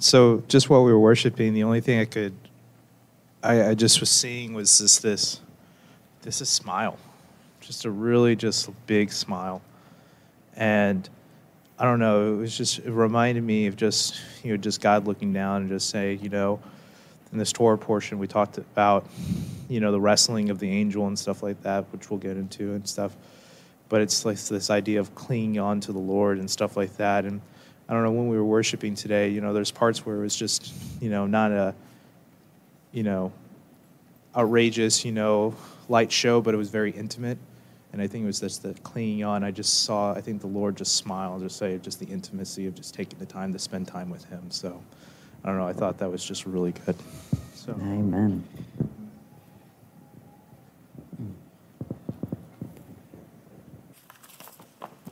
So just while we were worshiping, the only thing I could, I, I just was seeing was this this, this is smile, just a really just big smile, and I don't know, it was just it reminded me of just you know just God looking down and just say you know, in this Torah portion we talked about, you know the wrestling of the angel and stuff like that, which we'll get into and stuff, but it's like this idea of clinging on to the Lord and stuff like that. And I don't know when we were worshiping today. You know, there's parts where it was just, you know, not a, you know, outrageous, you know, light show, but it was very intimate. And I think it was just the clinging on. I just saw. I think the Lord just smiled, just say, just the intimacy of just taking the time to spend time with Him. So, I don't know. I thought that was just really good. So. Amen.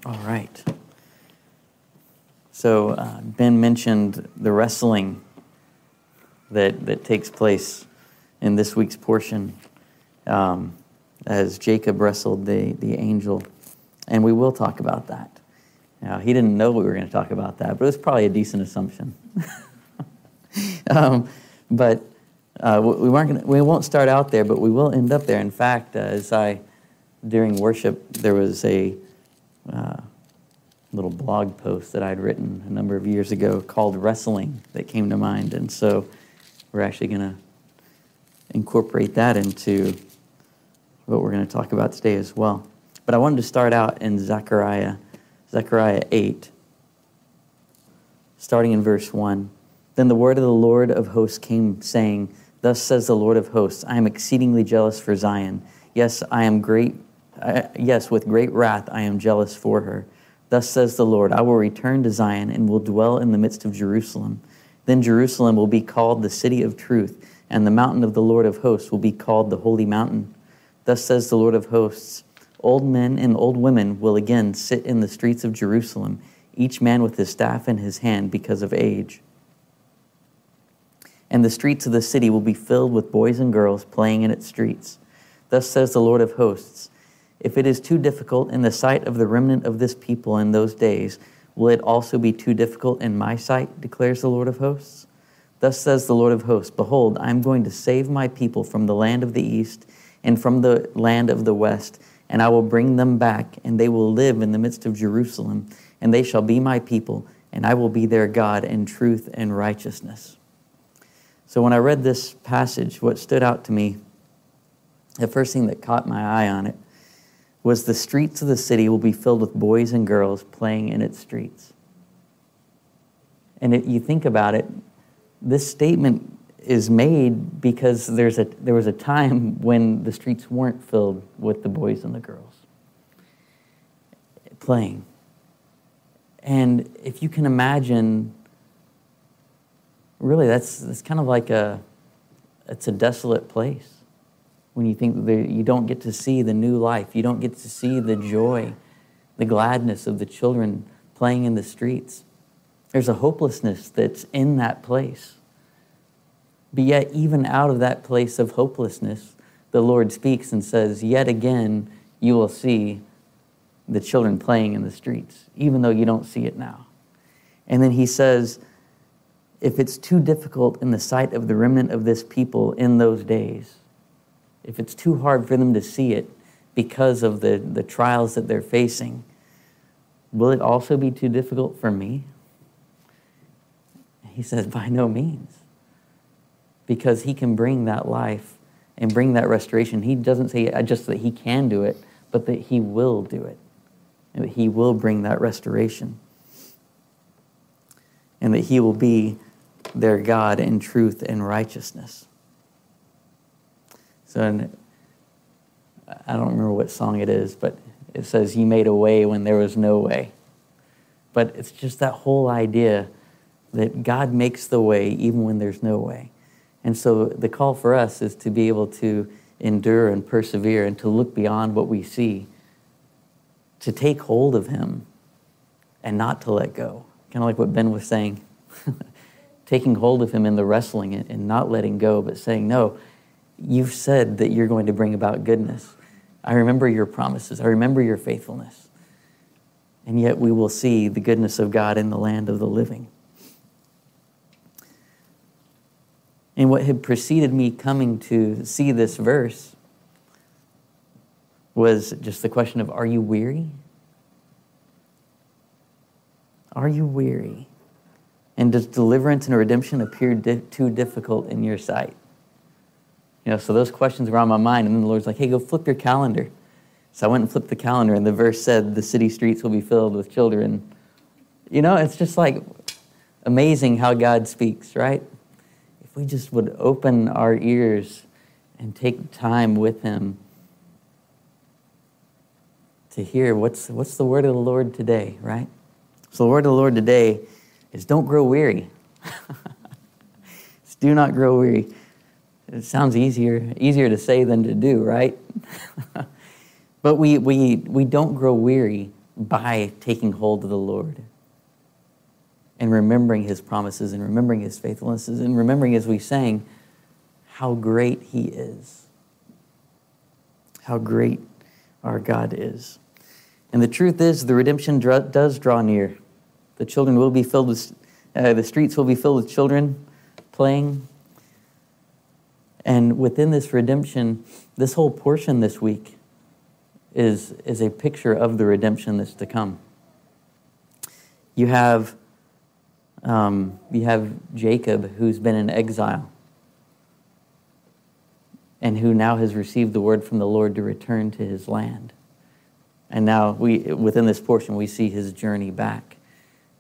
All right. So uh, Ben mentioned the wrestling that that takes place in this week's portion um, as Jacob wrestled the the angel, and we will talk about that. Now, he didn't know we were going to talk about that, but it was probably a decent assumption. um, but uh, we weren't gonna, we won't start out there, but we will end up there. In fact, uh, as I during worship, there was a uh, little blog post that I'd written a number of years ago called Wrestling that came to mind. And so we're actually going to incorporate that into what we're going to talk about today as well. But I wanted to start out in Zechariah, Zechariah 8, starting in verse 1. Then the word of the Lord of hosts came, saying, Thus says the Lord of hosts, I am exceedingly jealous for Zion. Yes, I am great. Uh, yes, with great wrath I am jealous for her Thus says the Lord I will return to Zion and will dwell in the midst of Jerusalem. Then Jerusalem will be called the city of truth, and the mountain of the Lord of hosts will be called the holy mountain. Thus says the Lord of hosts Old men and old women will again sit in the streets of Jerusalem, each man with his staff in his hand because of age. And the streets of the city will be filled with boys and girls playing in its streets. Thus says the Lord of hosts if it is too difficult in the sight of the remnant of this people in those days, will it also be too difficult in my sight, declares the Lord of hosts? Thus says the Lord of hosts Behold, I am going to save my people from the land of the east and from the land of the west, and I will bring them back, and they will live in the midst of Jerusalem, and they shall be my people, and I will be their God in truth and righteousness. So when I read this passage, what stood out to me, the first thing that caught my eye on it, was the streets of the city will be filled with boys and girls playing in its streets. And it, you think about it, this statement is made because there's a, there was a time when the streets weren't filled with the boys and the girls playing. And if you can imagine, really, that's, that's kind of like a, it's a desolate place when you think that you don't get to see the new life, you don't get to see the joy, the gladness of the children playing in the streets. There's a hopelessness that's in that place. But yet, even out of that place of hopelessness, the Lord speaks and says, Yet again, you will see the children playing in the streets, even though you don't see it now. And then he says, If it's too difficult in the sight of the remnant of this people in those days, if it's too hard for them to see it because of the, the trials that they're facing, will it also be too difficult for me? He says, by no means. Because he can bring that life and bring that restoration. He doesn't say just that he can do it, but that he will do it. And that he will bring that restoration. And that he will be their God in truth and righteousness. So, I don't remember what song it is, but it says, "He made a way when there was no way." But it's just that whole idea that God makes the way even when there's no way. And so the call for us is to be able to endure and persevere and to look beyond what we see, to take hold of Him and not to let go. Kind of like what Ben was saying. Taking hold of Him in the wrestling and not letting go, but saying, No, you've said that you're going to bring about goodness. I remember your promises, I remember your faithfulness. And yet we will see the goodness of God in the land of the living. And what had preceded me coming to see this verse was just the question of are you weary? Are you weary? And does deliverance and redemption appear di- too difficult in your sight? You know, so those questions were on my mind, and then the Lord's like, hey, go flip your calendar. So I went and flipped the calendar, and the verse said, the city streets will be filled with children. You know, it's just like amazing how God speaks, right? If we just would open our ears and take time with Him to hear what's, what's the word of the Lord today, right? So, the word of the Lord today is don't grow weary. do not grow weary. It sounds easier, easier to say than to do, right? but we, we, we don't grow weary by taking hold of the Lord and remembering his promises and remembering his faithfulnesses and remembering, as we sang, how great he is. How great our God is. And the truth is, the redemption does draw near. The children will be filled with, uh, the streets will be filled with children playing. And within this redemption, this whole portion this week is, is a picture of the redemption that's to come. You have um, you have Jacob, who's been in exile and who now has received the word from the Lord to return to his land. And now, we, within this portion, we see his journey back.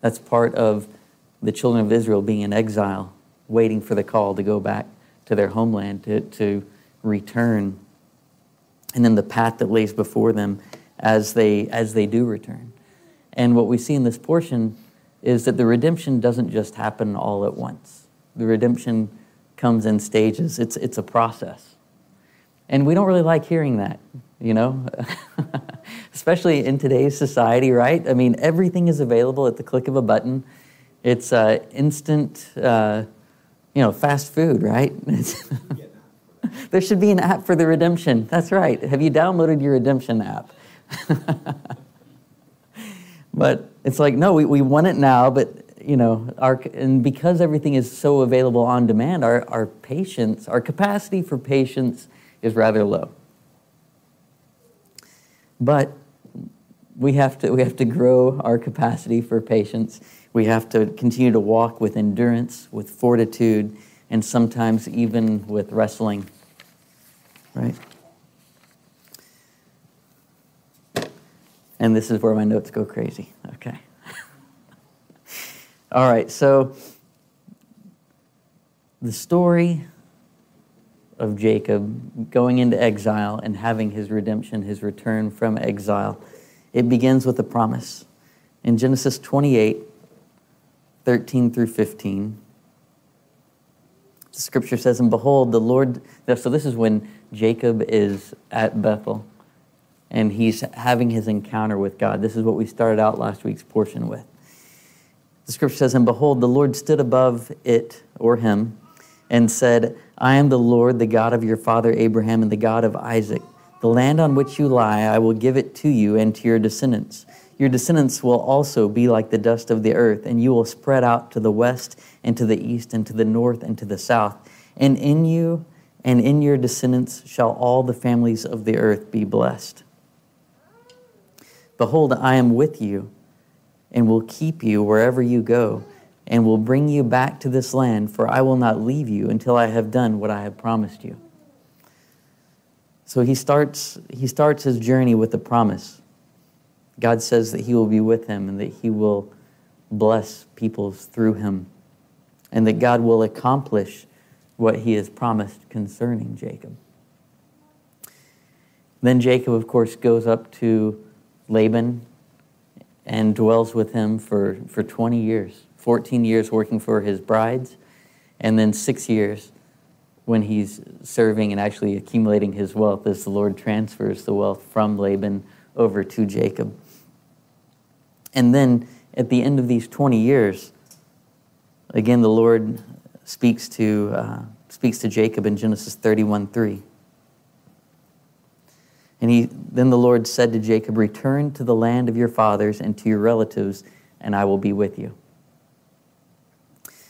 That's part of the children of Israel being in exile, waiting for the call to go back to their homeland, to, to return, and then the path that lays before them as they, as they do return. And what we see in this portion is that the redemption doesn't just happen all at once. The redemption comes in stages, it's, it's a process. And we don't really like hearing that, you know, especially in today's society, right? I mean, everything is available at the click of a button. It's uh, instant, uh, you know, fast food, right? there should be an app for the redemption. That's right. Have you downloaded your redemption app? But it's like, no, we, we want it now, but you know, our, and because everything is so available on demand, our, our patience, our capacity for patience is rather low. But we have to, we have to grow our capacity for patience. We have to continue to walk with endurance, with fortitude, and sometimes even with wrestling. Right? And this is where my notes go crazy. Okay. All right, so the story of Jacob going into exile and having his redemption, his return from exile, it begins with a promise. In Genesis 28, 13 through 15, the scripture says, And behold, the Lord, so this is when Jacob is at Bethel and he's having his encounter with God. This is what we started out last week's portion with. The scripture says, And behold, the Lord stood above it or him and said, I am the Lord, the God of your father Abraham and the God of Isaac. The land on which you lie, I will give it to you and to your descendants. Your descendants will also be like the dust of the earth, and you will spread out to the west and to the east and to the north and to the south. And in you and in your descendants shall all the families of the earth be blessed. Behold, I am with you and will keep you wherever you go and will bring you back to this land, for I will not leave you until I have done what I have promised you. So he starts, he starts his journey with a promise. God says that he will be with him and that he will bless peoples through him, and that God will accomplish what he has promised concerning Jacob. Then Jacob, of course, goes up to Laban and dwells with him for, for 20 years 14 years working for his brides, and then six years when he's serving and actually accumulating his wealth as the Lord transfers the wealth from Laban over to Jacob. And then at the end of these 20 years, again, the Lord speaks to, uh, speaks to Jacob in Genesis 31 3. And he, then the Lord said to Jacob, Return to the land of your fathers and to your relatives, and I will be with you.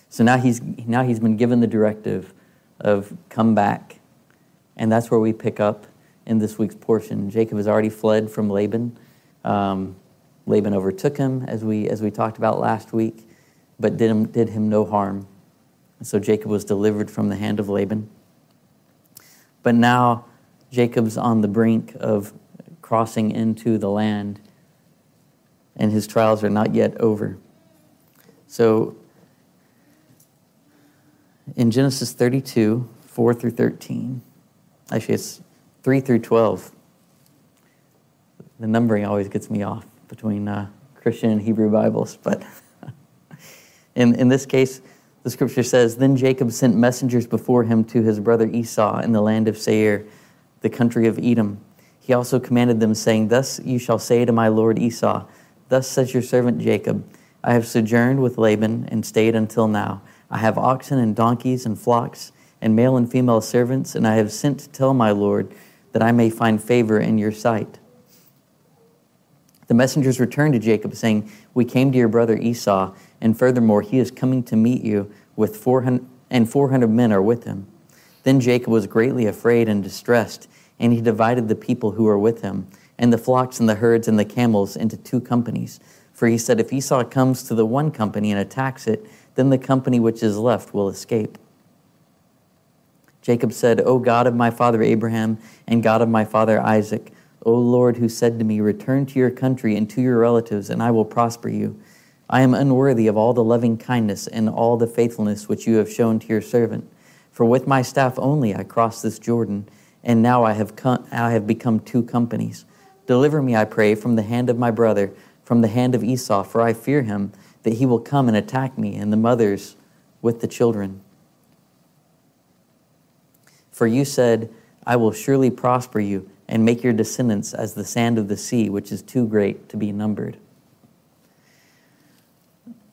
So now he's, now he's been given the directive of come back. And that's where we pick up in this week's portion. Jacob has already fled from Laban. Um, Laban overtook him, as we, as we talked about last week, but did him, did him no harm. And so Jacob was delivered from the hand of Laban. But now Jacob's on the brink of crossing into the land, and his trials are not yet over. So in Genesis 32, 4 through 13, actually, it's 3 through 12. The numbering always gets me off between uh, Christian and Hebrew Bibles, but in, in this case, the scripture says Then Jacob sent messengers before him to his brother Esau in the land of Seir, the country of Edom. He also commanded them, saying, Thus you shall say to my lord Esau, Thus says your servant Jacob, I have sojourned with Laban and stayed until now. I have oxen and donkeys and flocks and male and female servants, and I have sent to tell my Lord that I may find favor in your sight. The messengers returned to Jacob, saying, We came to your brother Esau, and furthermore, he is coming to meet you with 400, and 400 men are with him. Then Jacob was greatly afraid and distressed, and he divided the people who were with him, and the flocks and the herds and the camels into two companies. For he said, If Esau comes to the one company and attacks it, then the company which is left will escape. Jacob said, O God of my father Abraham and God of my father Isaac, O Lord, who said to me, Return to your country and to your relatives, and I will prosper you. I am unworthy of all the loving kindness and all the faithfulness which you have shown to your servant. For with my staff only I crossed this Jordan, and now I have, come, I have become two companies. Deliver me, I pray, from the hand of my brother, from the hand of Esau, for I fear him that he will come and attack me and the mothers with the children. For you said, I will surely prosper you and make your descendants as the sand of the sea, which is too great to be numbered.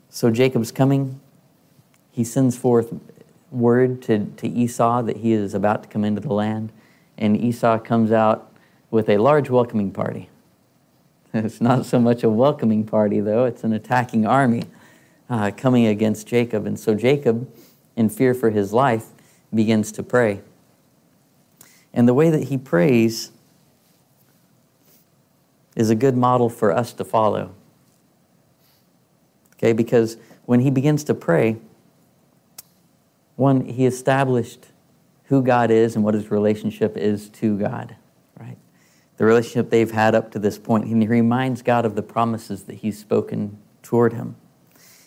So Jacob's coming. He sends forth word to, to Esau that he is about to come into the land. And Esau comes out with a large welcoming party. It's not so much a welcoming party, though, it's an attacking army uh, coming against Jacob. And so Jacob, in fear for his life, begins to pray. And the way that he prays is a good model for us to follow. Okay, because when he begins to pray, one, he established who God is and what his relationship is to God right? the relationship they've had up to this point. He reminds God of the promises that He's spoken toward him.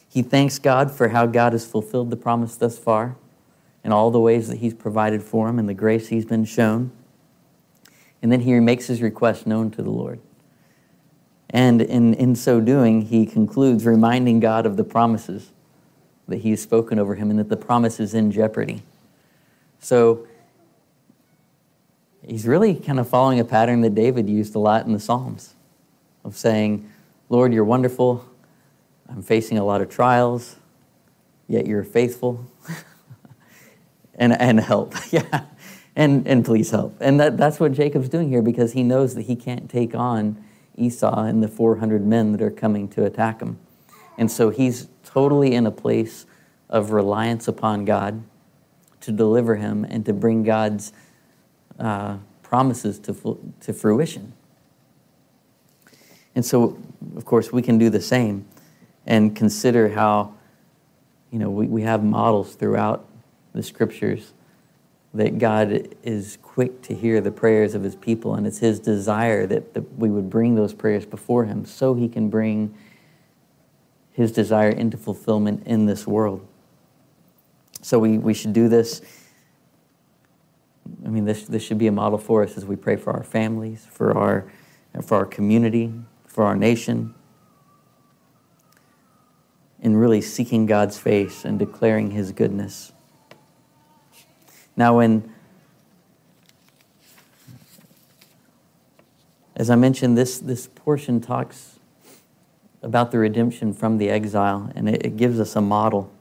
He thanks God for how God has fulfilled the promise thus far and all the ways that He's provided for him and the grace He's been shown. And then he makes his request known to the Lord. And in, in so doing, he concludes reminding God of the promises that He has spoken over him and that the promise is in jeopardy. So he's really kind of following a pattern that David used a lot in the Psalms of saying, Lord, you're wonderful. I'm facing a lot of trials, yet you're faithful. and, and help. yeah. And, and please help. And that, that's what Jacob's doing here because he knows that he can't take on Esau and the 400 men that are coming to attack him. And so he's totally in a place of reliance upon God to deliver him and to bring God's uh, promises to, to fruition. And so, of course, we can do the same and consider how, you know, we, we have models throughout the scriptures that God is quick to hear the prayers of his people, and it's his desire that, that we would bring those prayers before him so he can bring his desire into fulfillment in this world. So we, we should do this I mean, this, this should be a model for us as we pray for our families, for our, for our community, for our nation. in really seeking God's face and declaring his goodness. Now, when, as I mentioned, this, this portion talks about the redemption from the exile, and it, it gives us a model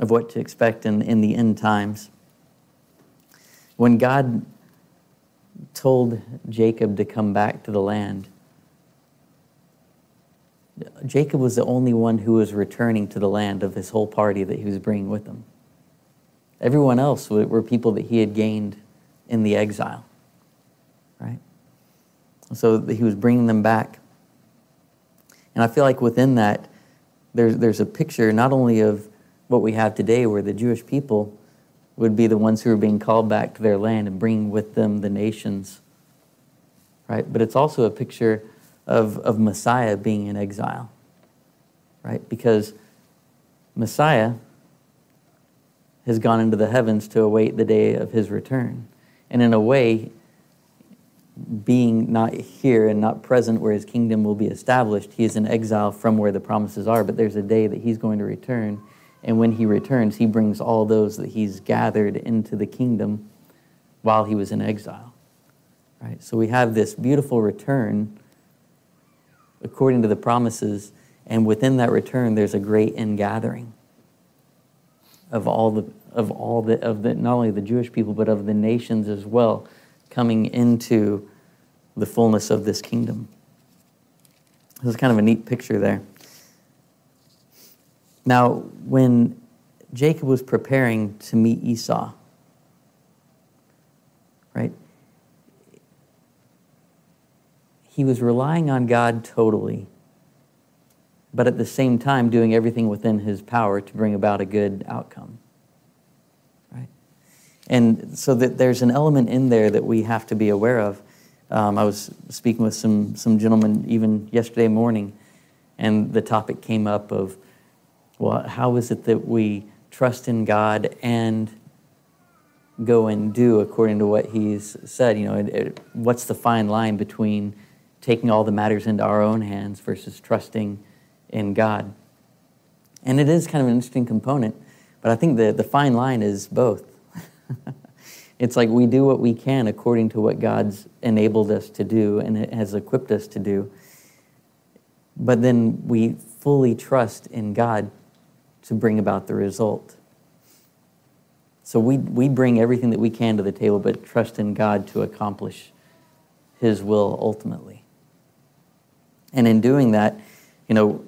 of what to expect in, in the end times. When God told Jacob to come back to the land, Jacob was the only one who was returning to the land of his whole party that he was bringing with him. Everyone else were people that he had gained in the exile, right? So he was bringing them back. And I feel like within that, there's, there's a picture not only of what we have today, where the Jewish people would be the ones who are being called back to their land and bringing with them the nations, right? But it's also a picture of, of Messiah being in exile, right? Because Messiah has gone into the heavens to await the day of his return. And in a way, being not here and not present where his kingdom will be established, he is in exile from where the promises are, but there's a day that he's going to return. And when he returns, he brings all those that he's gathered into the kingdom while he was in exile. Right? So we have this beautiful return according to the promises, and within that return, there's a great ingathering of all the of all the of the not only the Jewish people but of the nations as well, coming into the fullness of this kingdom. This is kind of a neat picture there. Now, when Jacob was preparing to meet Esau, right? He was relying on God totally, but at the same time doing everything within his power to bring about a good outcome. Right? And so that there's an element in there that we have to be aware of. Um, I was speaking with some, some gentlemen even yesterday morning, and the topic came up of, well, how is it that we trust in God and go and do according to what He's said? You know, it, it, what's the fine line between taking all the matters into our own hands versus trusting in God. And it is kind of an interesting component, but I think the, the fine line is both. it's like we do what we can according to what God's enabled us to do and has equipped us to do. But then we fully trust in God to bring about the result. So we, we bring everything that we can to the table, but trust in God to accomplish His will ultimately. And in doing that, you know,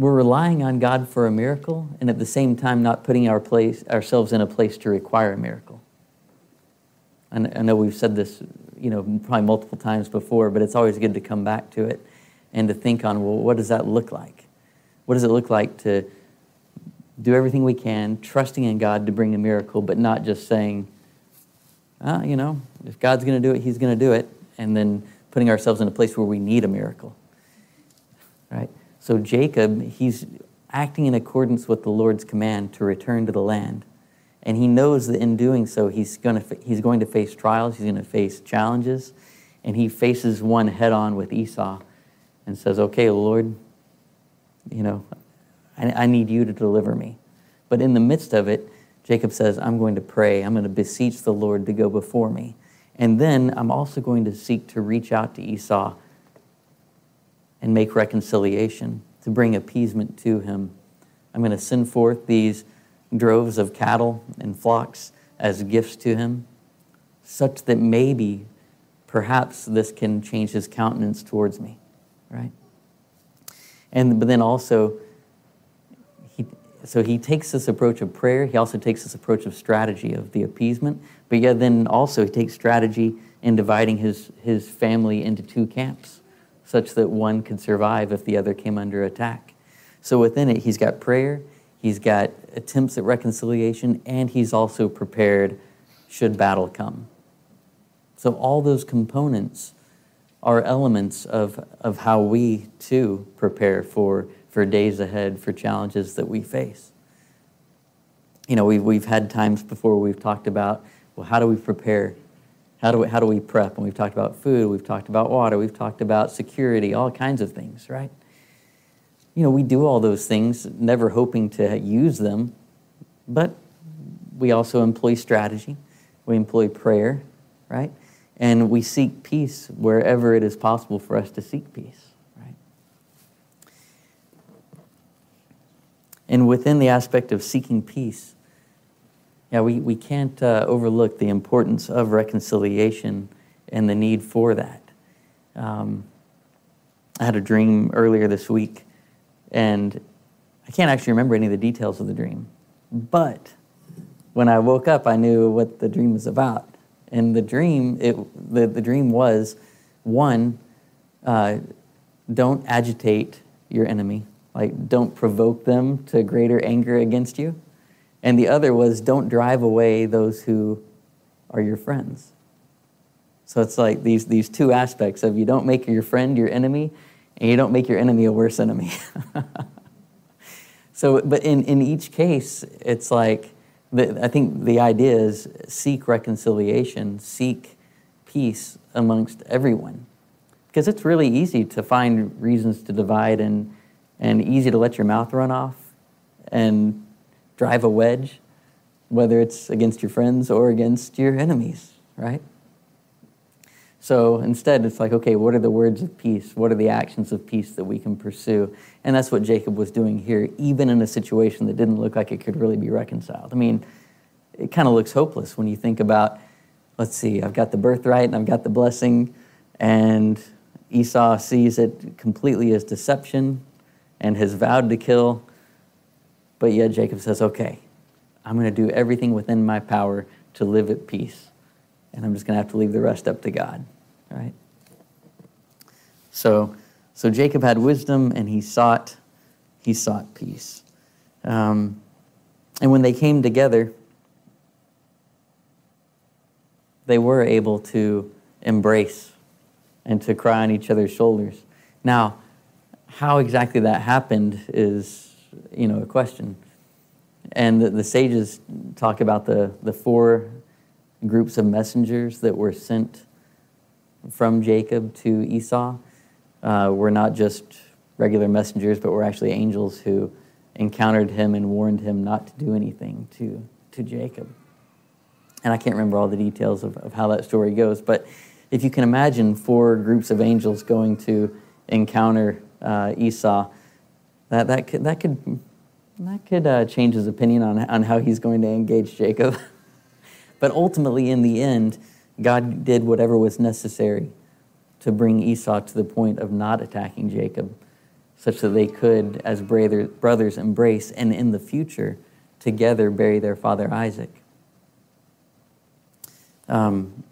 we're relying on God for a miracle and at the same time not putting our place, ourselves in a place to require a miracle. And I know we've said this, you know, probably multiple times before, but it's always good to come back to it and to think on, well, what does that look like? What does it look like to do everything we can, trusting in God to bring a miracle, but not just saying, ah, you know, if God's going to do it, He's going to do it, and then putting ourselves in a place where we need a miracle. Right? So Jacob, he's acting in accordance with the Lord's command to return to the land. And he knows that in doing so, he's, gonna, he's going to face trials, he's going to face challenges, and he faces one head on with Esau and says, Okay, Lord, you know, I, I need you to deliver me. But in the midst of it, Jacob says, I'm going to pray, I'm going to beseech the Lord to go before me. And then I'm also going to seek to reach out to Esau and make reconciliation, to bring appeasement to him. I'm going to send forth these droves of cattle and flocks as gifts to him, such that maybe, perhaps, this can change his countenance towards me, right? And but then also, he so he takes this approach of prayer. He also takes this approach of strategy of the appeasement, but yet, then also, he takes strategy in dividing his, his family into two camps, such that one could survive if the other came under attack. So, within it, he's got prayer, he's got attempts at reconciliation, and he's also prepared should battle come. So, all those components are elements of, of how we too prepare for, for days ahead, for challenges that we face. You know, we've, we've had times before we've talked about well, how do we prepare? How do we, how do we prep? And we've talked about food, we've talked about water, we've talked about security, all kinds of things, right? you know, we do all those things, never hoping to use them, but we also employ strategy, we employ prayer, right? And we seek peace wherever it is possible for us to seek peace, right? And within the aspect of seeking peace, yeah, we, we can't uh, overlook the importance of reconciliation and the need for that. Um, I had a dream earlier this week, and I can't actually remember any of the details of the dream. But when I woke up, I knew what the dream was about. And the dream, it, the, the dream was one, uh, don't agitate your enemy, like don't provoke them to greater anger against you. And the other was don't drive away those who are your friends. So it's like these, these two aspects of you don't make your friend your enemy, and you don't make your enemy a worse enemy. so, but in, in each case, it's like, the, I think the idea is seek reconciliation, seek peace amongst everyone. Because it's really easy to find reasons to divide and, and easy to let your mouth run off and drive a wedge, whether it's against your friends or against your enemies, right? So instead, it's like, okay, what are the words of peace? What are the actions of peace that we can pursue? And that's what Jacob was doing here, even in a situation that didn't look like it could really be reconciled. I mean, it kind of looks hopeless when you think about, let's see, I've got the birthright and I've got the blessing, and Esau sees it completely as deception and has vowed to kill. But yet Jacob says, okay, I'm going to do everything within my power to live at peace and I'm just going to have to leave the rest up to God, right? So, so Jacob had wisdom, and he sought, he sought peace. Um, and when they came together, they were able to embrace and to cry on each other's shoulders. Now, how exactly that happened is, you know, a question. And the, the sages talk about the, the four groups of messengers that were sent from Jacob to Esau uh, were not just regular messengers, but were actually angels who encountered him and warned him not to do anything to, to Jacob. And I can't remember all the details of, of how that story goes, but if you can imagine four groups of angels going to encounter uh, Esau, that, that could, that could, that could uh, change his opinion on, on how he's going to engage Jacob. But ultimately, in the end, God did whatever was necessary to bring Esau to the point of not attacking Jacob, such that they could, as brothers, embrace and in the future together bury their father Isaac. Um,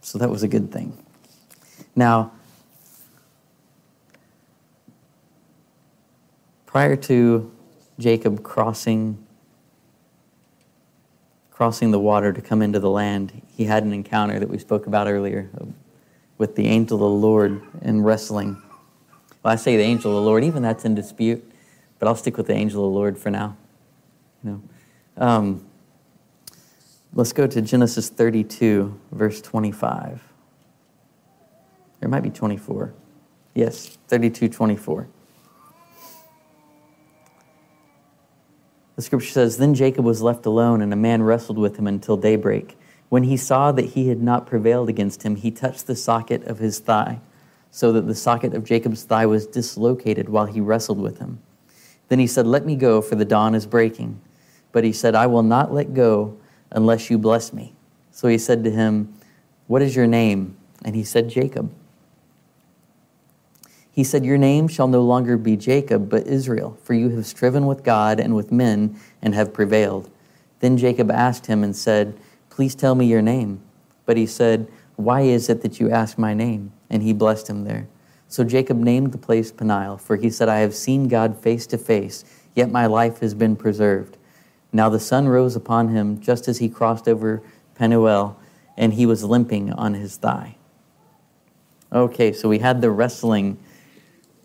so that was a good thing. Now, prior to Jacob crossing crossing the water to come into the land, he had an encounter that we spoke about earlier with the angel of the Lord in wrestling. Well, I say the angel of the Lord, even that's in dispute, but I'll stick with the angel of the Lord for now. You know, um, let's go to Genesis 32, verse 25. There might be 24. Yes, 32, 24. Scripture says, Then Jacob was left alone, and a man wrestled with him until daybreak. When he saw that he had not prevailed against him, he touched the socket of his thigh, so that the socket of Jacob's thigh was dislocated while he wrestled with him. Then he said, Let me go, for the dawn is breaking. But he said, I will not let go unless you bless me. So he said to him, What is your name? And he said, Jacob. He said, Your name shall no longer be Jacob, but Israel, for you have striven with God and with men and have prevailed. Then Jacob asked him and said, Please tell me your name. But he said, Why is it that you ask my name? And he blessed him there. So Jacob named the place Peniel, for he said, I have seen God face to face, yet my life has been preserved. Now the sun rose upon him just as he crossed over Penuel, and he was limping on his thigh. Okay, so we had the wrestling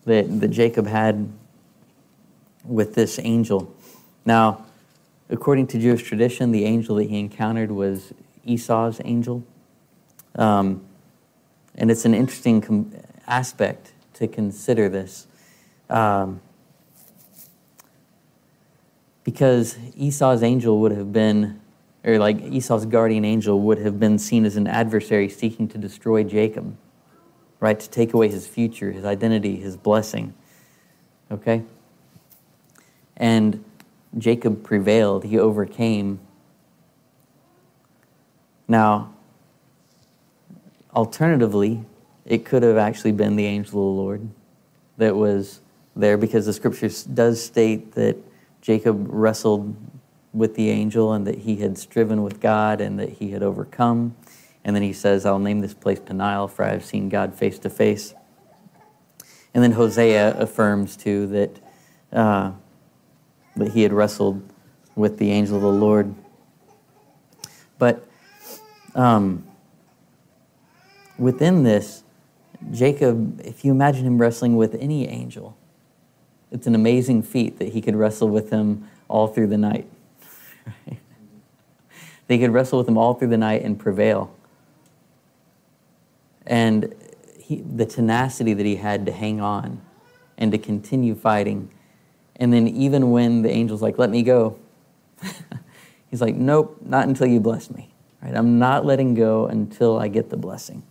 that, that Jacob had with this angel. Now, according to Jewish tradition, the angel that he encountered was Esau's angel. Um, and it's an interesting com- aspect to consider this. Um, because Esau's angel would have been, or like Esau's guardian angel would have been seen as an adversary seeking to destroy Jacob, right? To take away his future, his identity, his blessing. Okay? And Jacob prevailed, he overcame. Now, alternatively, it could have actually been the angel of the Lord that was there because the scripture does state that Jacob wrestled with the angel and that he had striven with God and that he had overcome. And then he says, I'll name this place Peniel, for I have seen God face to face. And then Hosea affirms too that, uh, that he had wrestled with the angel of the Lord. But um, within this, Jacob, if you imagine him wrestling with any angel, it's an amazing feat that he could wrestle with him all through the night. they could wrestle with him all through the night and prevail. And he, the tenacity that he had to hang on and to continue fighting. And then, even when the angel's like, let me go, he's like, nope, not until you bless me. Right? I'm not letting go until I get the blessing.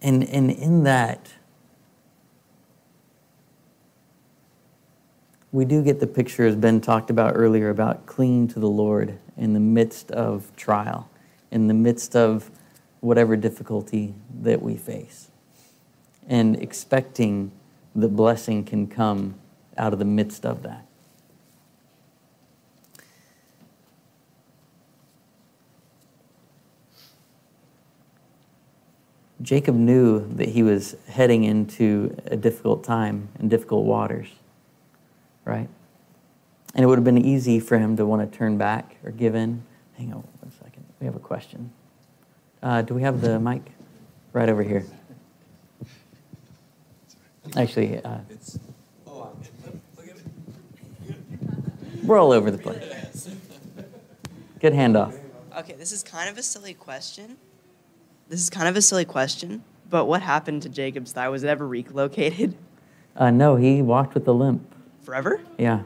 And, and in that, we do get the picture, as Ben talked about earlier, about clinging to the Lord in the midst of trial, in the midst of whatever difficulty that we face, and expecting the blessing can come out of the midst of that. Jacob knew that he was heading into a difficult time and difficult waters, right? And it would have been easy for him to want to turn back or give in. Hang on one second. We have a question. Uh, do we have the mic right over here? Actually, uh, we're all over the place. Good handoff. Okay, this is kind of a silly question this is kind of a silly question, but what happened to Jacob's thigh? Was it ever relocated? Uh, no, he walked with a limp. Forever? Yeah.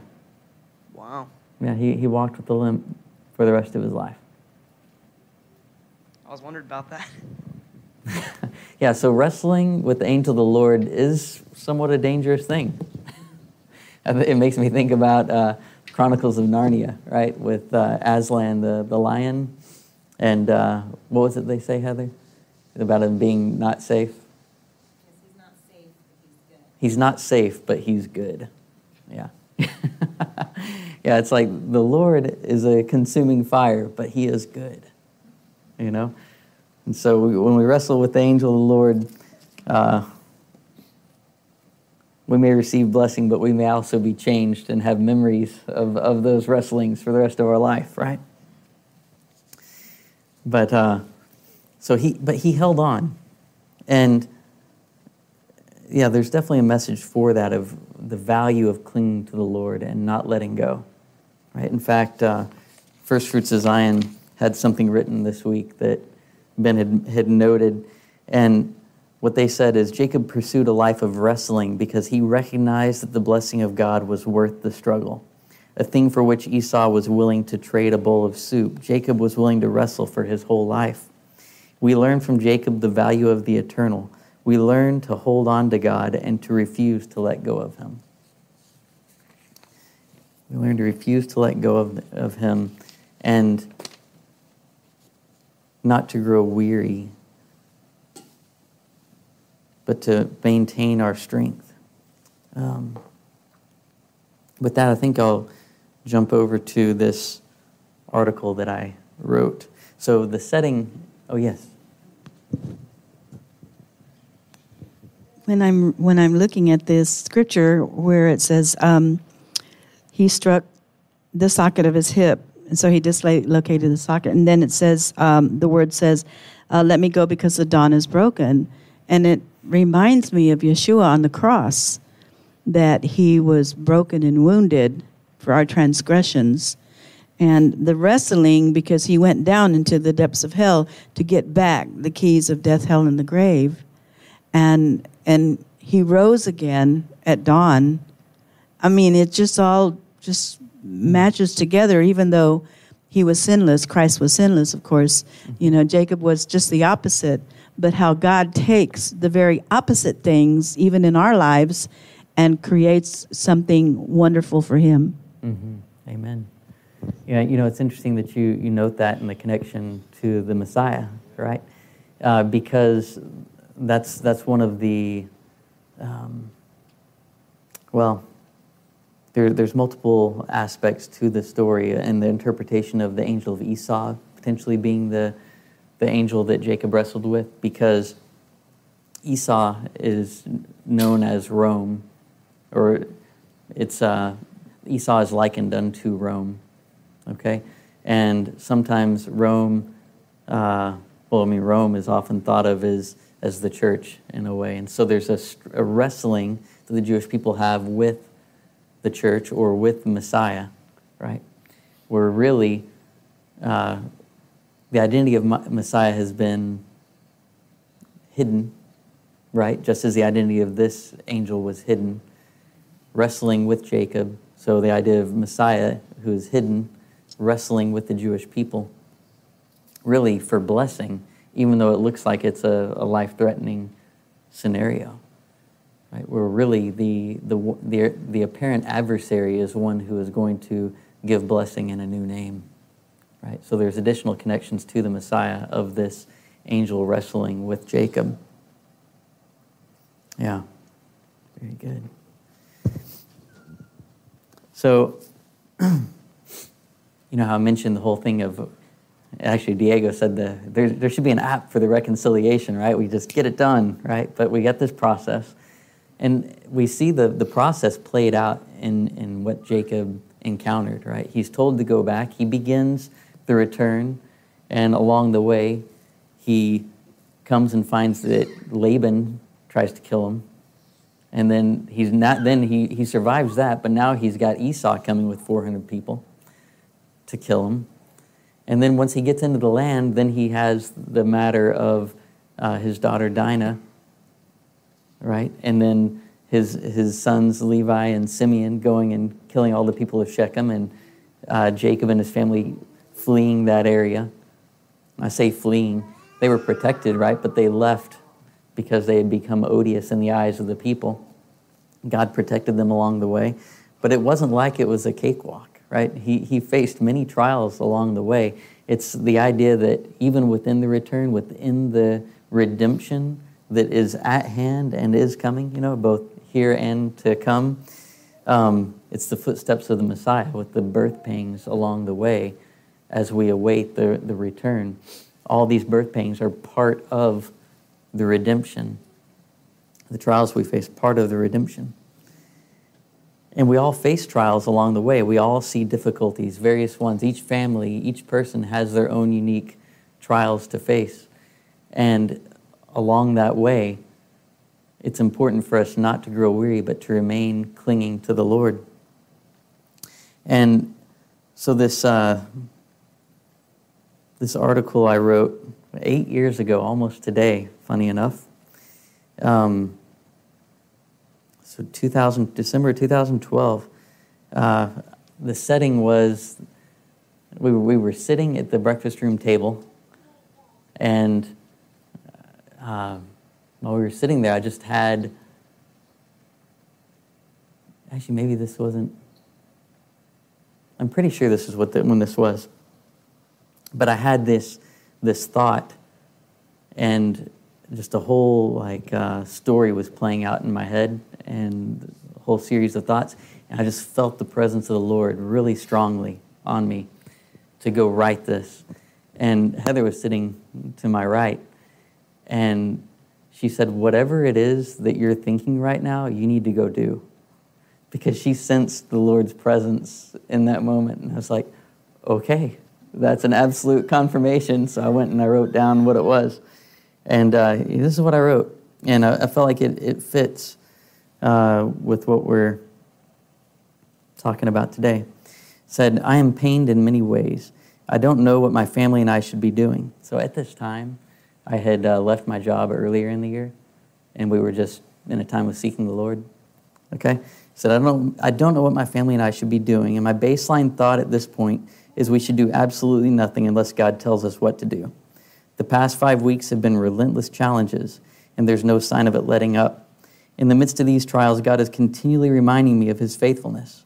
Wow. Yeah, he, he walked with a limp for the rest of his life. I was wondering about that. yeah, so wrestling with the angel of the Lord is somewhat a dangerous thing. it makes me think about uh, Chronicles of Narnia, right, with uh, Aslan, the, the lion. And uh, what was it they say, Heather? about him being not safe? He's not safe, but he's good. He's not safe, but he's good. Yeah. yeah, it's like the Lord is a consuming fire, but he is good. You know? And so we, when we wrestle with the angel of the Lord, uh, we may receive blessing, but we may also be changed and have memories of, of those wrestlings for the rest of our life, right? But uh, so he, but he held on. And yeah, there's definitely a message for that of the value of clinging to the Lord and not letting go. Right? In fact, uh, First Fruits of Zion had something written this week that Ben had, had noted. And what they said is Jacob pursued a life of wrestling because he recognized that the blessing of God was worth the struggle, a thing for which Esau was willing to trade a bowl of soup. Jacob was willing to wrestle for his whole life. We learn from Jacob the value of the eternal. We learn to hold on to God and to refuse to let go of Him. We learn to refuse to let go of, of Him and not to grow weary, but to maintain our strength. Um, with that, I think I'll jump over to this article that I wrote. So, the setting, oh, yes. When I'm when I'm looking at this scripture where it says um, he struck the socket of his hip, and so he dislocated the socket, and then it says um, the word says, uh, "Let me go because the dawn is broken," and it reminds me of Yeshua on the cross that he was broken and wounded for our transgressions, and the wrestling because he went down into the depths of hell to get back the keys of death, hell, and the grave, and and he rose again at dawn. I mean, it just all just matches together, even though he was sinless. Christ was sinless, of course. You know, Jacob was just the opposite. But how God takes the very opposite things, even in our lives, and creates something wonderful for him. hmm Amen. Yeah, you know, it's interesting that you, you note that in the connection to the Messiah, right? Uh, because that's, that's one of the, um, well, there, there's multiple aspects to the story and the interpretation of the angel of Esau potentially being the, the angel that Jacob wrestled with because Esau is known as Rome, or it's uh, Esau is likened unto Rome. Okay, and sometimes Rome, uh, well, I mean, Rome is often thought of as as the church in a way, and so there's a, a wrestling that the Jewish people have with the church or with Messiah, right? Where really uh, the identity of Messiah has been hidden, right? Just as the identity of this angel was hidden, wrestling with Jacob. So the idea of Messiah, who is hidden, wrestling with the Jewish people, really for blessing, even though it looks like it's a, a life threatening scenario. Right? Where really the, the, the, the apparent adversary is one who is going to give blessing in a new name. Right? So there's additional connections to the Messiah of this angel wrestling with Jacob. Yeah, very good. So, you know how I mentioned the whole thing of, actually Diego said the, there, there should be an app for the reconciliation, right? We just get it done, right? But we got this process. And we see the, the process played out in, in what Jacob encountered, right? He's told to go back. He begins the return, and along the way, he comes and finds that Laban tries to kill him. And then he's not then he, he survives that, but now he's got Esau coming with 400 people to kill him. And then once he gets into the land, then he has the matter of uh, his daughter Dinah, right? And then his, his sons Levi and Simeon going and killing all the people of Shechem, and uh, Jacob and his family fleeing that area. I say fleeing, they were protected, right? But they left because they had become odious in the eyes of the people. God protected them along the way, but it wasn't like it was a cakewalk right? He, he faced many trials along the way. It's the idea that even within the return, within the redemption that is at hand and is coming, you know, both here and to come, um, it's the footsteps of the Messiah with the birth pangs along the way as we await the, the return. All these birth pangs are part of the redemption. The trials we face, part of the redemption. And we all face trials along the way. We all see difficulties, various ones. Each family, each person has their own unique trials to face. And along that way, it's important for us not to grow weary, but to remain clinging to the Lord. And so, this, uh, this article I wrote eight years ago, almost today, funny enough. Um, so 2000, December 2012. Uh, the setting was we were, we were sitting at the breakfast room table, and uh, while we were sitting there, I just had. Actually, maybe this wasn't. I'm pretty sure this is what the, when this was. But I had this this thought, and just a whole like uh, story was playing out in my head and a whole series of thoughts. And i just felt the presence of the lord really strongly on me to go write this. And heather was sitting to my right and she said whatever it is that you're thinking right now you need to go do. Because she sensed the lord's presence in that moment and i was like okay that's an absolute confirmation. So i went and i wrote down what it was and uh, this is what I wrote. And I, I felt like it, it fits uh, with what we're talking about today. It said, I am pained in many ways. I don't know what my family and I should be doing. So at this time, I had uh, left my job earlier in the year, and we were just in a time of seeking the Lord. Okay? Said, I don't, I don't know what my family and I should be doing. And my baseline thought at this point is we should do absolutely nothing unless God tells us what to do. The past five weeks have been relentless challenges, and there's no sign of it letting up. In the midst of these trials, God is continually reminding me of his faithfulness.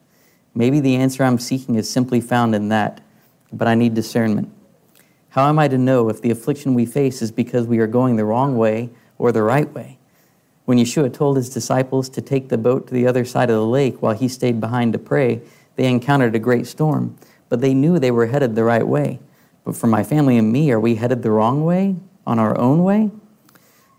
Maybe the answer I'm seeking is simply found in that, but I need discernment. How am I to know if the affliction we face is because we are going the wrong way or the right way? When Yeshua told his disciples to take the boat to the other side of the lake while he stayed behind to pray, they encountered a great storm, but they knew they were headed the right way. But for my family and me, are we headed the wrong way, on our own way?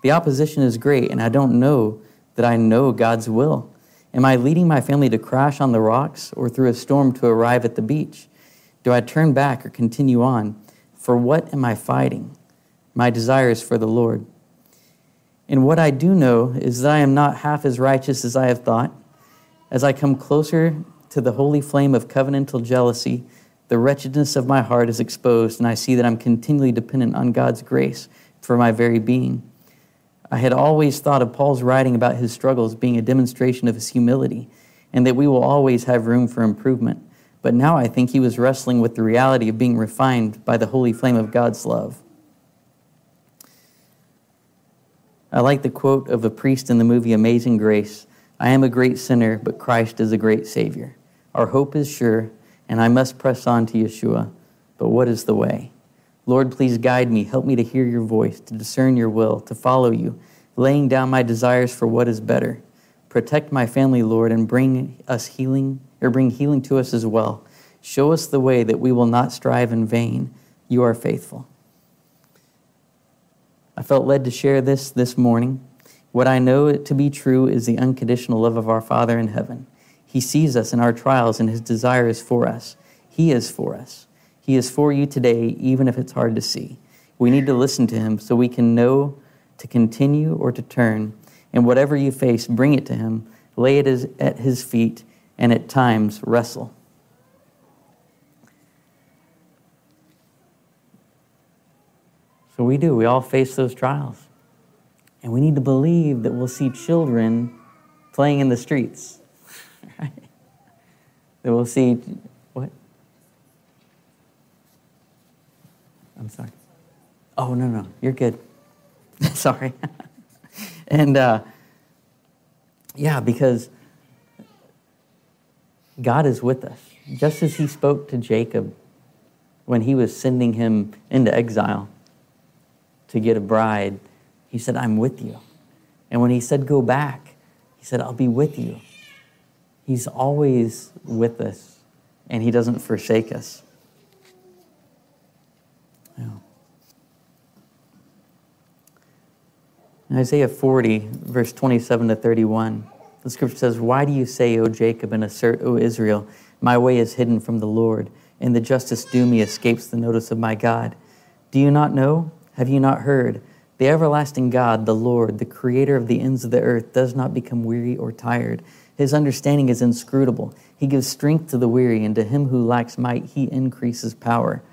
The opposition is great, and I don't know that I know God's will. Am I leading my family to crash on the rocks or through a storm to arrive at the beach? Do I turn back or continue on? For what am I fighting? My desire is for the Lord. And what I do know is that I am not half as righteous as I have thought. As I come closer to the holy flame of covenantal jealousy, the wretchedness of my heart is exposed, and I see that I'm continually dependent on God's grace for my very being. I had always thought of Paul's writing about his struggles being a demonstration of his humility, and that we will always have room for improvement. But now I think he was wrestling with the reality of being refined by the holy flame of God's love. I like the quote of a priest in the movie Amazing Grace I am a great sinner, but Christ is a great Savior. Our hope is sure, and I must press on to Yeshua. But what is the way? Lord, please guide me. Help me to hear your voice, to discern your will, to follow you, laying down my desires for what is better. Protect my family, Lord, and bring us healing, or bring healing to us as well. Show us the way that we will not strive in vain. You are faithful. I felt led to share this this morning. What I know to be true is the unconditional love of our Father in heaven. He sees us in our trials, and His desire is for us. He is for us. He is for you today, even if it's hard to see. We need to listen to Him so we can know to continue or to turn. And whatever you face, bring it to Him, lay it at His feet, and at times wrestle. So we do. We all face those trials. And we need to believe that we'll see children playing in the streets. Right? That we'll see what? I'm sorry. Oh no no, you're good. sorry. and uh, yeah, because God is with us, just as He spoke to Jacob when He was sending him into exile to get a bride. He said, I'm with you. And when he said, Go back, he said, I'll be with you. He's always with us, and he doesn't forsake us. In Isaiah 40, verse 27 to 31, the scripture says, Why do you say, O Jacob, and assert, O Israel, my way is hidden from the Lord, and the justice due me escapes the notice of my God? Do you not know? Have you not heard? The everlasting God, the Lord, the creator of the ends of the earth, does not become weary or tired. His understanding is inscrutable. He gives strength to the weary, and to him who lacks might, he increases power.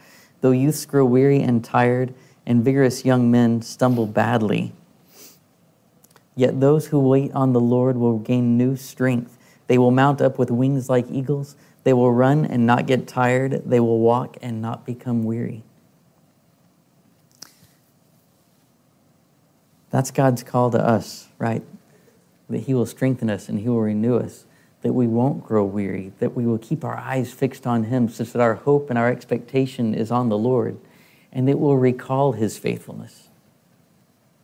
Though youths grow weary and tired, and vigorous young men stumble badly, yet those who wait on the Lord will gain new strength. They will mount up with wings like eagles. They will run and not get tired. They will walk and not become weary. That's God's call to us, right? That He will strengthen us and He will renew us, that we won't grow weary, that we will keep our eyes fixed on Him, such that our hope and our expectation is on the Lord, and that we'll recall His faithfulness,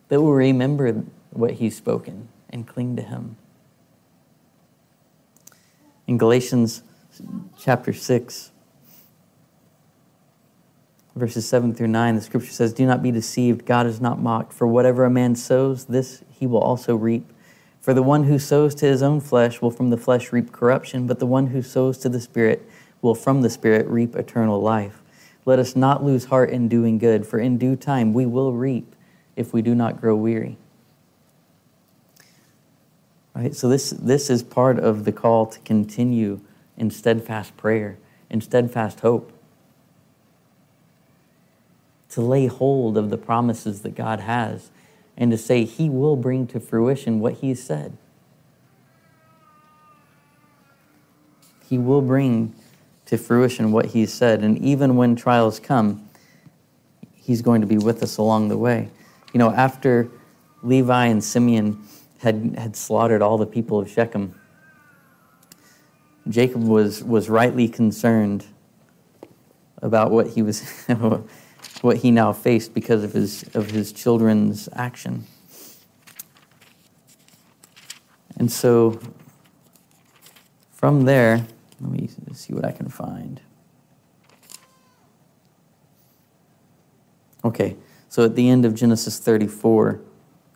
that we'll remember what He's spoken and cling to Him. In Galatians chapter 6, verses 7 through 9, the scripture says, Do not be deceived. God is not mocked. For whatever a man sows, this he will also reap. For the one who sows to his own flesh will from the flesh reap corruption, but the one who sows to the Spirit will from the Spirit reap eternal life. Let us not lose heart in doing good, for in due time we will reap if we do not grow weary. Right? So this, this is part of the call to continue in steadfast prayer in steadfast hope. To lay hold of the promises that God has and to say He will bring to fruition what He said. He will bring to fruition what He said. And even when trials come, He's going to be with us along the way. You know, after Levi and Simeon had, had slaughtered all the people of Shechem, Jacob was, was rightly concerned about what he was what he now faced because of his of his children's action. And so from there, let me see what I can find. Okay, so at the end of Genesis 34,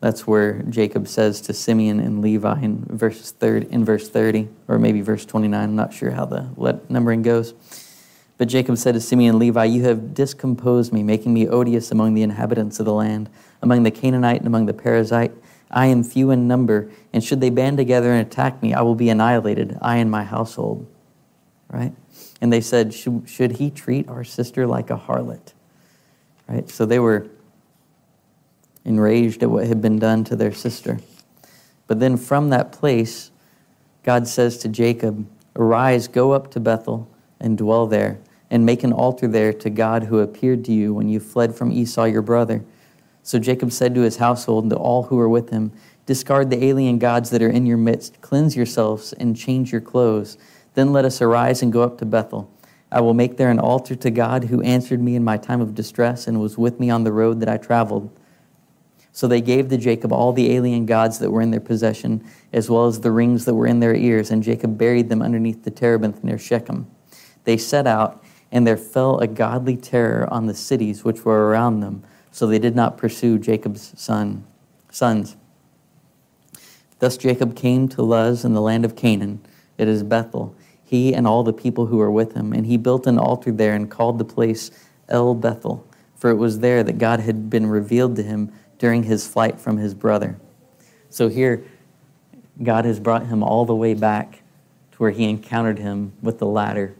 that's where Jacob says to Simeon and Levi in verse 30, in verse 30, or maybe verse 29. I'm not sure how the numbering goes. But Jacob said to Simeon and Levi, You have discomposed me, making me odious among the inhabitants of the land, among the Canaanite and among the Perizzite. I am few in number, and should they band together and attack me, I will be annihilated, I and my household. Right? And they said, Should, should he treat our sister like a harlot? Right? So they were enraged at what had been done to their sister. But then from that place, God says to Jacob, Arise, go up to Bethel and dwell there, and make an altar there to God who appeared to you when you fled from Esau your brother. So Jacob said to his household and to all who were with him, Discard the alien gods that are in your midst, cleanse yourselves, and change your clothes. Then let us arise and go up to Bethel. I will make there an altar to God who answered me in my time of distress and was with me on the road that I traveled. So they gave to Jacob all the alien gods that were in their possession, as well as the rings that were in their ears, and Jacob buried them underneath the terebinth near Shechem. They set out, and there fell a godly terror on the cities which were around them, so they did not pursue Jacob's son, sons. Thus Jacob came to Luz in the land of Canaan, it is Bethel, he and all the people who were with him, and he built an altar there and called the place El Bethel, for it was there that God had been revealed to him during his flight from his brother. So here, God has brought him all the way back to where he encountered him with the ladder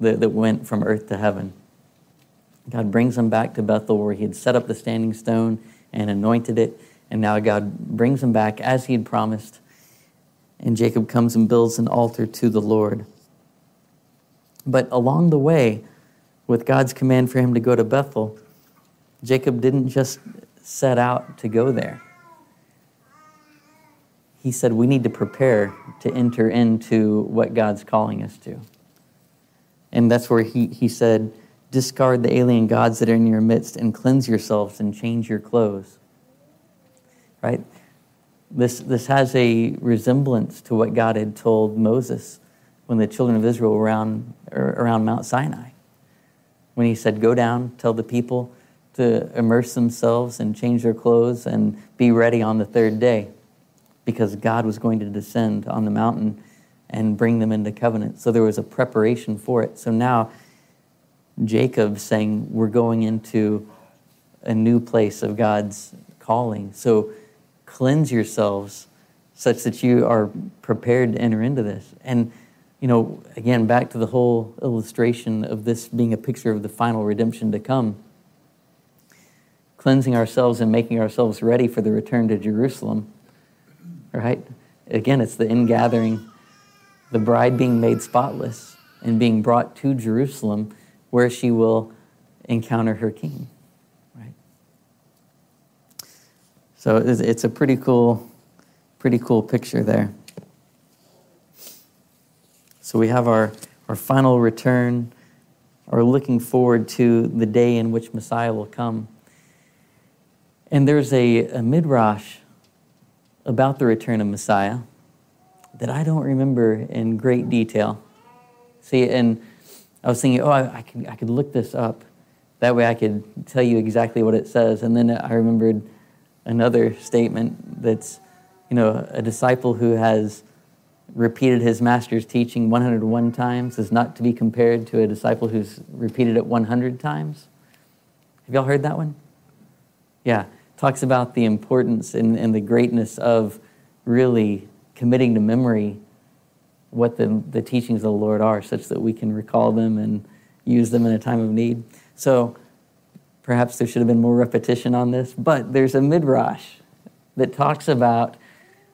that, that went from earth to heaven. God brings him back to Bethel where he had set up the standing stone and anointed it. And now God brings him back as he had promised. And Jacob comes and builds an altar to the Lord. But along the way, with God's command for him to go to Bethel, Jacob didn't just set out to go there. He said, We need to prepare to enter into what God's calling us to. And that's where he, he said, Discard the alien gods that are in your midst and cleanse yourselves and change your clothes. Right? This, this has a resemblance to what God had told Moses when the children of Israel were around, er, around Mount Sinai. When he said, Go down, tell the people, to immerse themselves and change their clothes and be ready on the third day because God was going to descend on the mountain and bring them into covenant. So there was a preparation for it. So now Jacob saying, We're going into a new place of God's calling. So cleanse yourselves such that you are prepared to enter into this. And, you know, again, back to the whole illustration of this being a picture of the final redemption to come cleansing ourselves and making ourselves ready for the return to Jerusalem. Right? Again, it's the ingathering, the bride being made spotless and being brought to Jerusalem where she will encounter her king. Right? So it's a pretty cool, pretty cool picture there. So we have our, our final return, or looking forward to the day in which Messiah will come. And there's a, a midrash about the return of Messiah that I don't remember in great detail. See, and I was thinking, oh, I, I, could, I could look this up. That way I could tell you exactly what it says. And then I remembered another statement that's, you know, a disciple who has repeated his master's teaching 101 times is not to be compared to a disciple who's repeated it 100 times. Have y'all heard that one? Yeah talks about the importance and, and the greatness of really committing to memory what the, the teachings of the Lord are, such that we can recall them and use them in a time of need. So perhaps there should have been more repetition on this, but there's a midrash that talks about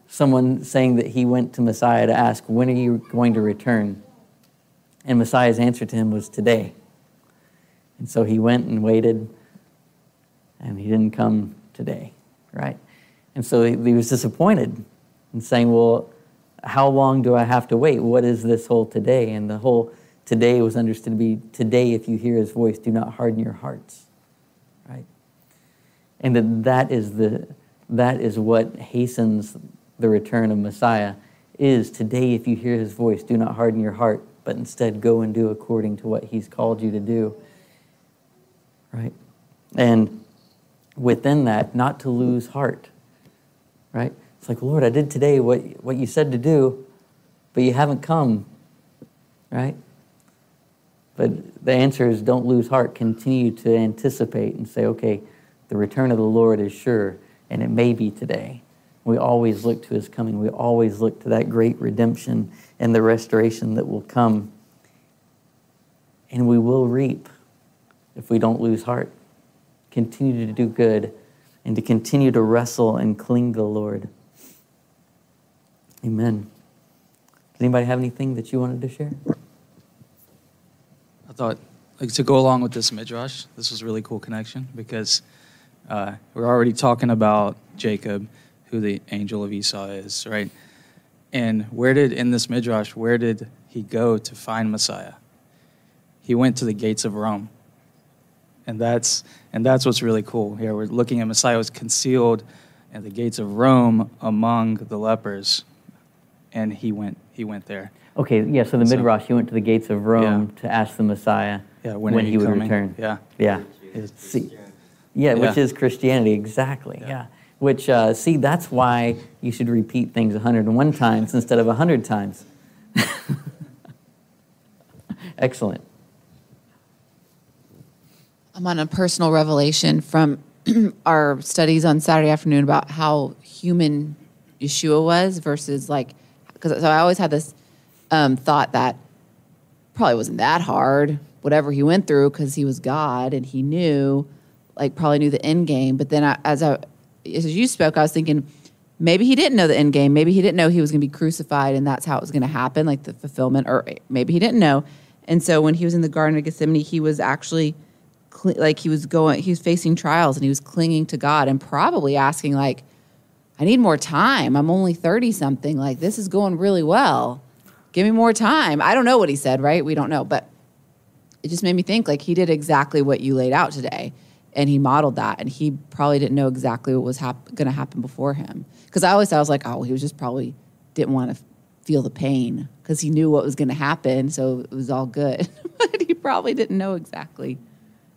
someone saying that he went to Messiah to ask, When are you going to return? And Messiah's answer to him was, Today. And so he went and waited, and he didn't come today, right? And so he, he was disappointed and saying, Well, how long do I have to wait? What is this whole today? And the whole today was understood to be today, if you hear his voice, do not harden your hearts, right? And that, that is the that is what hastens the return of Messiah is today if you hear his voice do not harden your heart but instead go and do according to what he's called you to do right and within that not to lose heart right it's like lord i did today what, what you said to do but you haven't come right but the answer is don't lose heart continue to anticipate and say okay the return of the lord is sure and it may be today we always look to his coming. We always look to that great redemption and the restoration that will come. And we will reap if we don't lose heart. Continue to do good and to continue to wrestle and cling to the Lord. Amen. Does anybody have anything that you wanted to share? I thought, like, to go along with this midrash, this was a really cool connection because uh, we're already talking about Jacob who the angel of Esau is, right? And where did, in this midrash, where did he go to find Messiah? He went to the gates of Rome. And that's, and that's what's really cool here. We're looking at Messiah was concealed at the gates of Rome among the lepers. And he went, he went there. Okay, yeah, so the So- Midrash, he went to the gates of Rome Yeah. to ask the Messiah Yeah, when, when, are he would coming? return. Yeah. Yeah. See, yeah, which is Christianity, exactly. Yeah. Yeah. Which, uh, see, that's why you should repeat things 101 times instead of 100 times. Excellent. I'm on a personal revelation from our studies on Saturday afternoon about how human Yeshua was versus like, because so I always had this um, thought that probably wasn't that hard, whatever he went through, because he was God and he knew, like, probably knew the end game. But then I, as I, as you spoke, I was thinking maybe he didn't know the end game. Maybe he didn't know he was going to be crucified and that's how it was going to happen, like the fulfillment, or maybe he didn't know. And so when he was in the Garden of Gethsemane, he was actually like he was going, he was facing trials and he was clinging to God and probably asking like, I need more time. I'm only 30 something. Like this is going really well. Give me more time. I don't know what he said, right? We don't know, but it just made me think like he did exactly what you laid out today and he modeled that and he probably didn't know exactly what was hap- going to happen before him because i always thought i was like oh he was just probably didn't want to feel the pain because he knew what was going to happen so it was all good but he probably didn't know exactly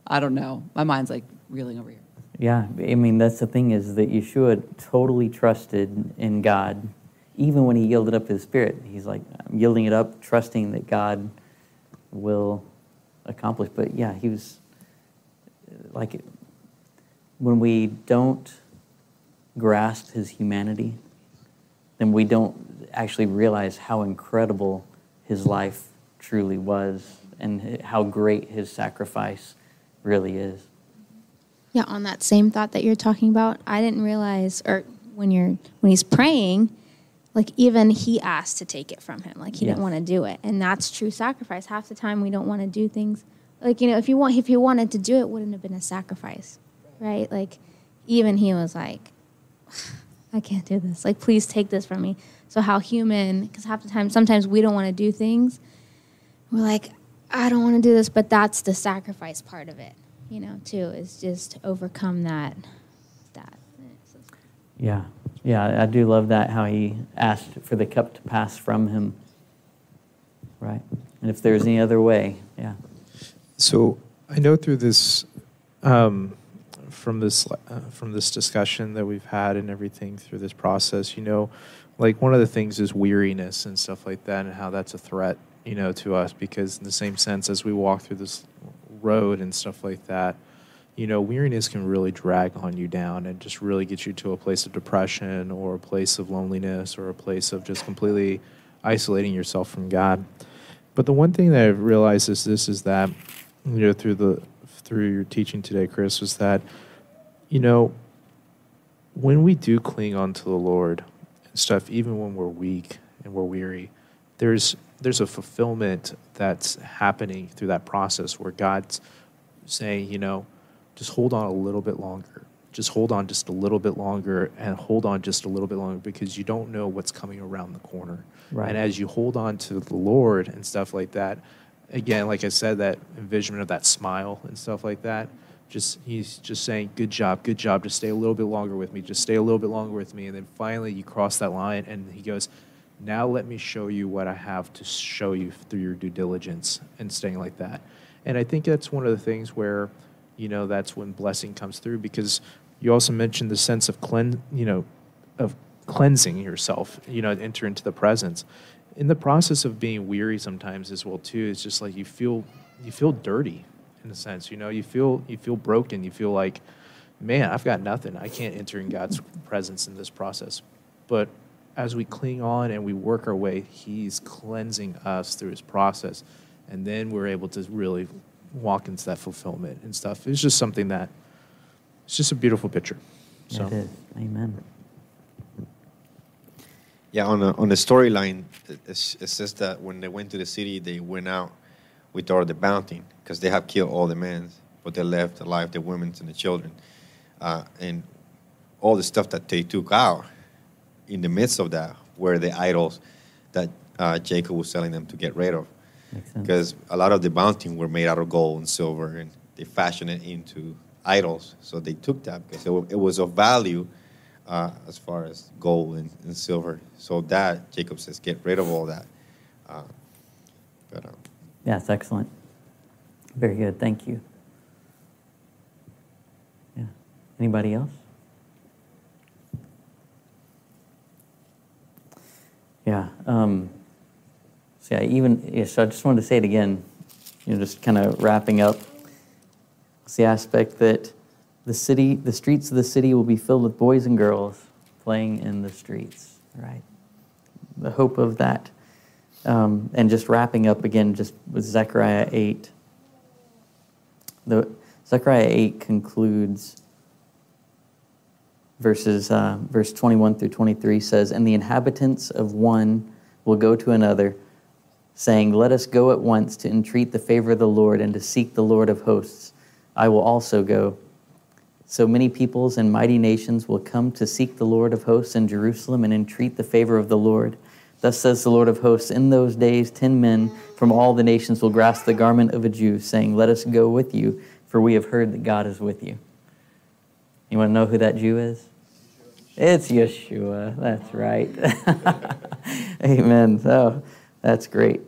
i don't know my mind's like reeling over here Yeah, I mean, that's the thing is that Yeshua totally trusted in God. Even when he yielded up his spirit, he's like, I'm yielding it up, trusting that God will accomplish. But yeah, he was like, when we don't grasp his humanity, then we don't actually realize how incredible his life truly was and how great his sacrifice really is. Yeah, on that same thought that you're talking about, I didn't realize, or when you're when he's praying, like even he asked to take it from him, like he didn't want to do it, and that's true sacrifice. Half the time we don't want to do things, like you know, if you want, if you wanted to do it, wouldn't have been a sacrifice, right? Like even he was like, I can't do this. Like please take this from me. So how human? Because half the time, sometimes we don't want to do things. We're like, I don't want to do this, but that's the sacrifice part of it, you know, too, is just overcome that. That. Yeah, yeah, I do love that how he asked for the cup to pass from him. Right, and if there's any other way, yeah, So I know through this, um, from this uh, from this discussion that we've had and everything through this process, you know, like one of the things is weariness and stuff like that, and how that's a threat, you know, to us because in the same sense as we walk through this road and stuff like that, you know, weariness can really drag on you down and just really get you to a place of depression or a place of loneliness or a place of just completely isolating yourself from God. But the one thing that I've realized is this is that you know through the through your teaching today, Chris, was that you know when we do cling on to the Lord and stuff, even when we're weak and we're weary, there's there's a fulfillment that's happening through that process where God's saying, you know, just hold on a little bit longer. Just hold on just a little bit longer and hold on just a little bit longer because you don't know what's coming around the corner. Right. And as you hold on to the Lord and stuff like that, again, like I said, that envisionment of that smile and stuff like that, just he's just saying, Good job, good job, just stay a little bit longer with me, just stay a little bit longer with me. And then finally you cross that line and he goes, Now let me show you what I have to show you through your due diligence and staying like that. And I think that's one of the things where, you know, that's when blessing comes through because you also mentioned the sense of clean, you know, of cleansing yourself, you know, enter into the presence. In the process of being weary sometimes as well too, it's just like you feel you feel dirty in a sense, you know, you feel you feel broken, you feel like, man, I've got nothing. I can't enter in God's presence in this process. But as we cling on and we work our way, He's cleansing us through His process. And then we're able to really walk into that fulfillment and stuff. It's just something that, it's just a beautiful picture. So. It is. Amen. Yeah, on the, on the storyline, it, it says that when they went to the city, they went out with all the bounty because they have killed all the men, but they left alive the women and the children. Uh, and all the stuff that they took out, in the midst of that, were the idols that uh, Jacob was telling them to get rid of. Because a lot of the bounty were made out of gold and silver, and they fashioned it into idols. So they took that because it, it was of value uh, as far as gold and, and silver. So that Jacob says, get rid of all that. Uh, but um, Yeah, it's excellent. Very good. Thank you. Yeah. Anybody else? Yeah. Um, so yeah, even yeah, so I just wanted to say it again. You know, just kind of wrapping up. It's the aspect that the city, the streets of the city, will be filled with boys and girls playing in the streets. Right. The hope of that. Um, and just wrapping up again, just with Zechariah 8. The, Zechariah 8 concludes verses, uh, verse 21 through 23 says, And the inhabitants of one will go to another, saying, Let us go at once to entreat the favor of the Lord and to seek the Lord of hosts. I will also go. So many peoples and mighty nations will come to seek the Lord of hosts in Jerusalem and entreat the favor of the Lord. Thus says the Lord of hosts, in those days ten men from all the nations will grasp the garment of a Jew, saying, Let us go with you, for we have heard that God is with you. You want to know who that Jew is? It's Yeshua. That's right. Amen. So that's great.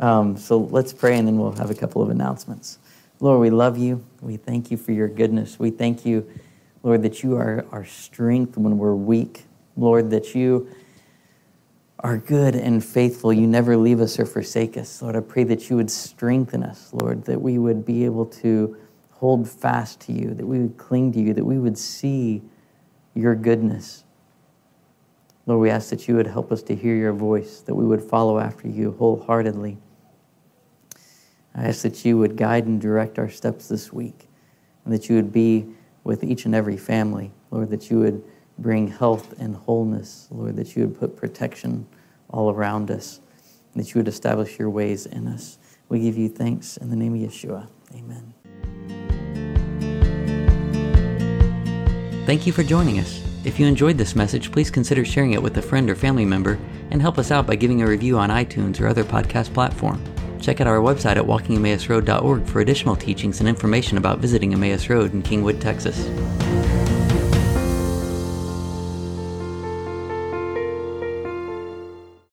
Um, so let's pray and then we'll have a couple of announcements. Lord, we love you. We thank you for your goodness. We thank you, Lord, that you are our strength when we're weak. Lord, that you are good and faithful. You never leave us or forsake us. Lord, I pray that you would strengthen us, Lord, that we would be able to hold fast to you, that we would cling to you, that we would see your goodness. Lord, we ask that you would help us to hear your voice, that we would follow after you wholeheartedly. I ask that you would guide and direct our steps this week, and that you would be with each and every family. Lord, that you would bring health and wholeness. Lord, that you would put protection all around us, and that you would establish your ways in us. We give you thanks in the name of Yeshua. Amen. Thank you for joining us. If you enjoyed this message, please consider sharing it with a friend or family member and help us out by giving a review on iTunes or other podcast platform. Check out our website at walkingemmausroad.org for additional teachings and information about visiting Emmaus Road in Kingwood, Texas.